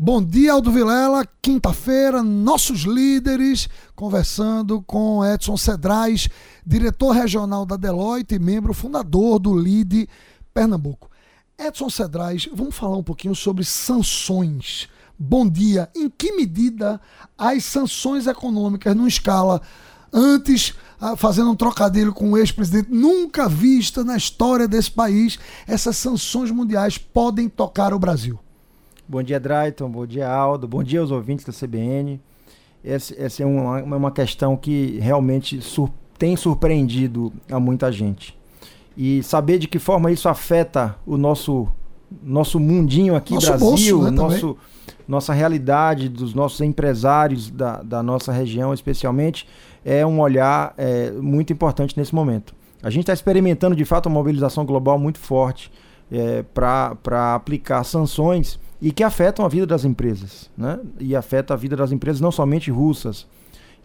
Bom dia, Aldo Vilela. Quinta-feira, nossos líderes conversando com Edson Cedrais, diretor regional da Deloitte e membro fundador do LIDE Pernambuco. Edson Cedrais, vamos falar um pouquinho sobre sanções. Bom dia. Em que medida as sanções econômicas, numa escala antes, ah, fazendo um trocadilho com o ex-presidente, nunca vista na história desse país, essas sanções mundiais podem tocar o Brasil? Bom dia, Drayton. Bom dia, Aldo. Bom dia aos ouvintes da CBN. Essa, essa é uma, uma questão que realmente sur tem surpreendido a muita gente. E saber de que forma isso afeta o nosso, nosso mundinho aqui, nosso Brasil, bolso, né, nosso, nossa realidade, dos nossos empresários da, da nossa região, especialmente, é um olhar é, muito importante nesse momento. A gente está experimentando, de fato, uma mobilização global muito forte é, para aplicar sanções e que afetam a vida das empresas, né? E afeta a vida das empresas não somente russas.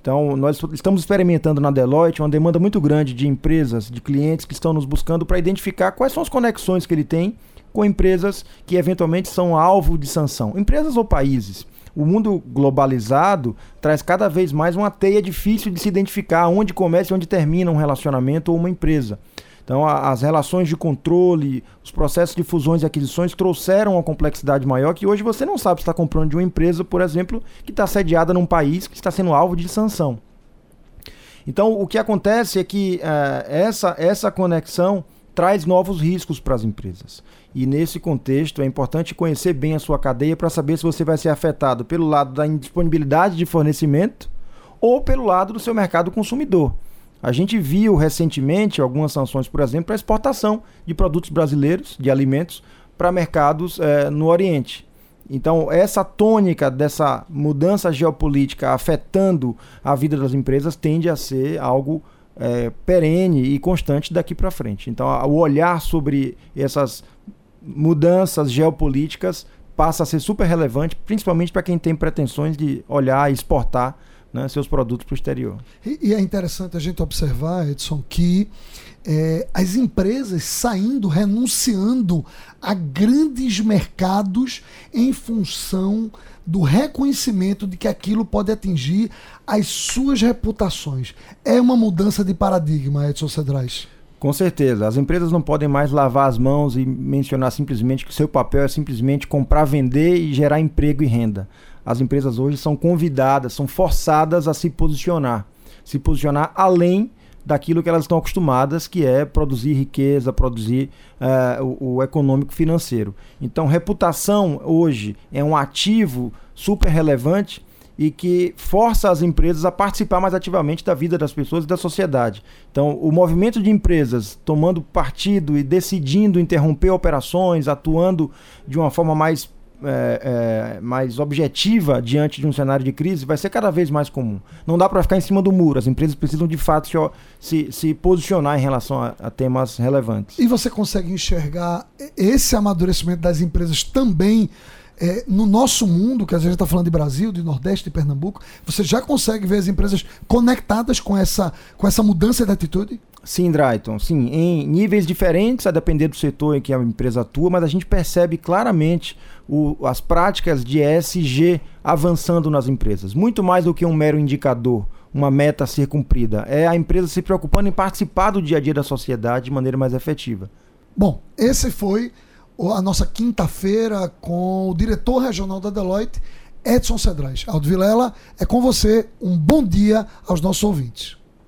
Então, nós estamos experimentando na Deloitte uma demanda muito grande de empresas, de clientes que estão nos buscando para identificar quais são as conexões que ele tem com empresas que eventualmente são alvo de sanção, empresas ou países. O mundo globalizado traz cada vez mais uma teia difícil de se identificar onde começa e onde termina um relacionamento ou uma empresa. Então, a, as relações de controle, os processos de fusões e aquisições trouxeram uma complexidade maior que hoje você não sabe se está comprando de uma empresa, por exemplo, que está sediada num país que está sendo alvo de sanção. Então, o que acontece é que uh, essa, essa conexão traz novos riscos para as empresas. E nesse contexto é importante conhecer bem a sua cadeia para saber se você vai ser afetado pelo lado da indisponibilidade de fornecimento ou pelo lado do seu mercado consumidor. A gente viu recentemente algumas sanções, por exemplo, para exportação de produtos brasileiros, de alimentos, para mercados é, no Oriente. Então, essa tônica dessa mudança geopolítica afetando a vida das empresas tende a ser algo é, perene e constante daqui para frente. Então, o olhar sobre essas mudanças geopolíticas passa a ser super relevante, principalmente para quem tem pretensões de olhar e exportar né, seus produtos para o exterior. E, e, é interessante a gente observar, Edson, que é, as empresas saindo, renunciando a grandes mercados em função do reconhecimento de que aquilo pode atingir as suas reputações. É uma mudança de paradigma, Edson Cedrais. Com certeza. As empresas não podem mais lavar as mãos e mencionar simplesmente que o seu papel é simplesmente comprar, vender e gerar emprego e renda as empresas hoje são convidadas, são forçadas a se posicionar, se posicionar além daquilo que elas estão acostumadas, que é produzir riqueza, produzir uh, o, o, econômico financeiro. Então, reputação hoje é um ativo super relevante e que força as empresas a participar mais ativamente da vida das pessoas e da sociedade. Então, o movimento de empresas tomando partido e decidindo interromper operações, atuando de uma forma mais é, é, mais objetiva diante de um cenário de crise vai ser cada vez mais comum. Não dá para ficar em cima do muro. As empresas precisam de fato se, se, posicionar em relação a, a, temas relevantes. E você consegue enxergar esse amadurecimento das empresas também é, no nosso mundo, que a gente está falando de Brasil, de Nordeste, de Pernambuco, você já consegue ver as empresas conectadas com essa, com essa mudança de atitude? Sim, Drayton, sim, em níveis diferentes, a depender do setor em que a empresa atua, mas a gente percebe claramente o, as práticas de ESG avançando nas empresas. Muito mais do que um mero indicador, uma meta a ser cumprida. É a empresa se preocupando em participar do dia a dia da sociedade de maneira mais efetiva. Bom, esse foi a nossa quinta-feira com o diretor regional da Deloitte, Edson Cedrais. Aldo Vilela, é com você. Um bom dia aos nossos ouvintes.